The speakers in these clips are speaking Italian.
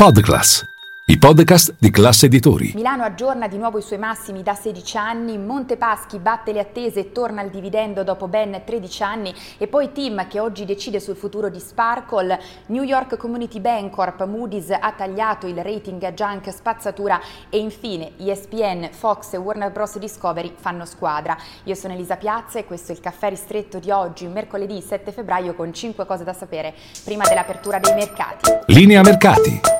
Podclass, i podcast di classe editori. Milano aggiorna di nuovo i suoi massimi da 16 anni, Montepaschi batte le attese e torna al dividendo dopo ben 13 anni e poi Tim che oggi decide sul futuro di Sparkle, New York Community Bancorp, Moody's ha tagliato il rating junk spazzatura e infine ESPN, Fox e Warner Bros. Discovery fanno squadra. Io sono Elisa Piazza e questo è il caffè ristretto di oggi, mercoledì 7 febbraio con 5 cose da sapere prima dell'apertura dei mercati. Linea mercati.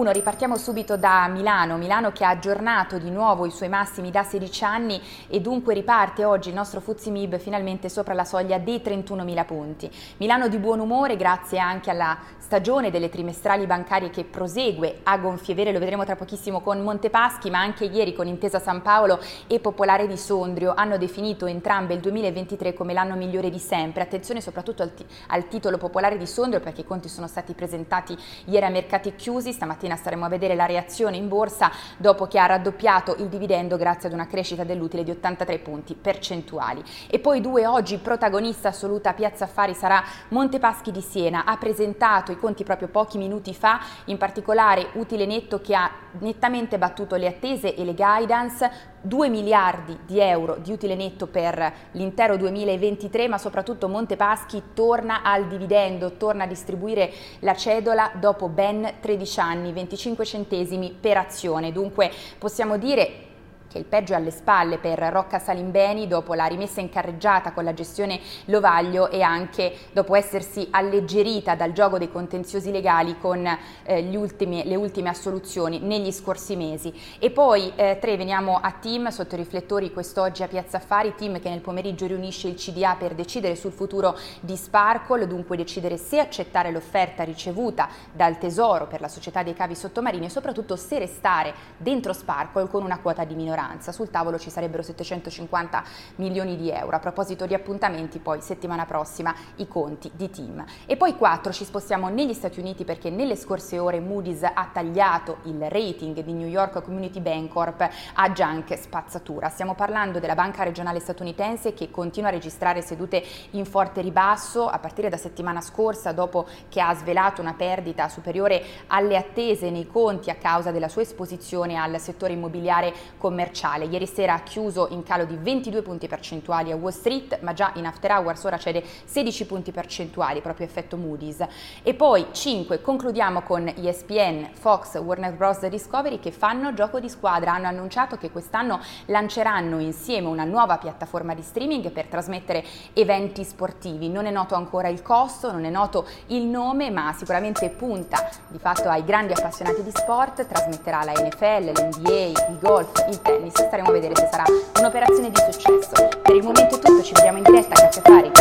Uno, ripartiamo subito da Milano, Milano che ha aggiornato di nuovo i suoi massimi da 16 anni e dunque riparte oggi il nostro Fuzzi Mib finalmente sopra la soglia dei 31.000 punti. Milano di buon umore grazie anche alla stagione delle trimestrali bancarie che prosegue a gonfie vere, lo vedremo tra pochissimo con Montepaschi, ma anche ieri con Intesa San Paolo e Popolare di Sondrio hanno definito entrambe il 2023 come l'anno migliore di sempre. Attenzione soprattutto al, al titolo Popolare di Sondrio perché i conti sono stati presentati ieri a mercati chiusi, stamattina mattina staremo a vedere la reazione in borsa dopo che ha raddoppiato il dividendo grazie ad una crescita dell'utile di 83 punti percentuali. E poi due oggi protagonista assoluta Piazza Affari sarà Montepaschi di Siena, ha presentato i conti proprio pochi minuti fa, in particolare utile netto che ha nettamente battuto le attese e le guidance, 2 miliardi di euro di utile netto per l'intero 2023, ma soprattutto Montepaschi torna al dividendo, torna a distribuire la cedola dopo ben 13 anni, 25 centesimi per azione. Dunque possiamo dire che il peggio è alle spalle per Rocca Salimbeni dopo la rimessa in carreggiata con la gestione Lovaglio e anche dopo essersi alleggerita dal gioco dei contenziosi legali con eh, ultimi, le ultime assoluzioni negli scorsi mesi. E poi eh, tre veniamo a Team sotto i riflettori quest'oggi a Piazza Affari, Team che nel pomeriggio riunisce il CDA per decidere sul futuro di Sparkle, dunque decidere se accettare l'offerta ricevuta dal Tesoro per la società dei cavi sottomarini e soprattutto se restare dentro Sparkle con una quota di minoranza minoranza. Sul tavolo ci sarebbero 750 milioni di euro. A proposito di appuntamenti, poi settimana prossima i conti di team. E poi 4 ci spostiamo negli Stati Uniti perché nelle scorse ore Moody's ha tagliato il rating di New York Community Bancorp a junk spazzatura. Stiamo parlando della banca regionale statunitense che continua a registrare sedute in forte ribasso a partire da settimana scorsa dopo che ha svelato una perdita superiore alle attese nei conti a causa della sua esposizione al settore immobiliare commerciale commerciale. Ieri sera ha chiuso in calo di 22 punti percentuali a Wall Street, ma già in after hours ora cede 16 punti percentuali, proprio effetto Moody's. E poi 5, concludiamo con ESPN, Fox, Warner Bros. Discovery che fanno gioco di squadra, hanno annunciato che quest'anno lanceranno insieme una nuova piattaforma di streaming per trasmettere eventi sportivi. Non è noto ancora il costo, non è noto il nome, ma sicuramente punta di fatto ai grandi appassionati di sport, trasmetterà la NFL, l'NBA, il golf, il tennis tennis, staremo a vedere se sarà un'operazione di successo. Per il momento è tutto, ci vediamo in diretta a Caffè Fari.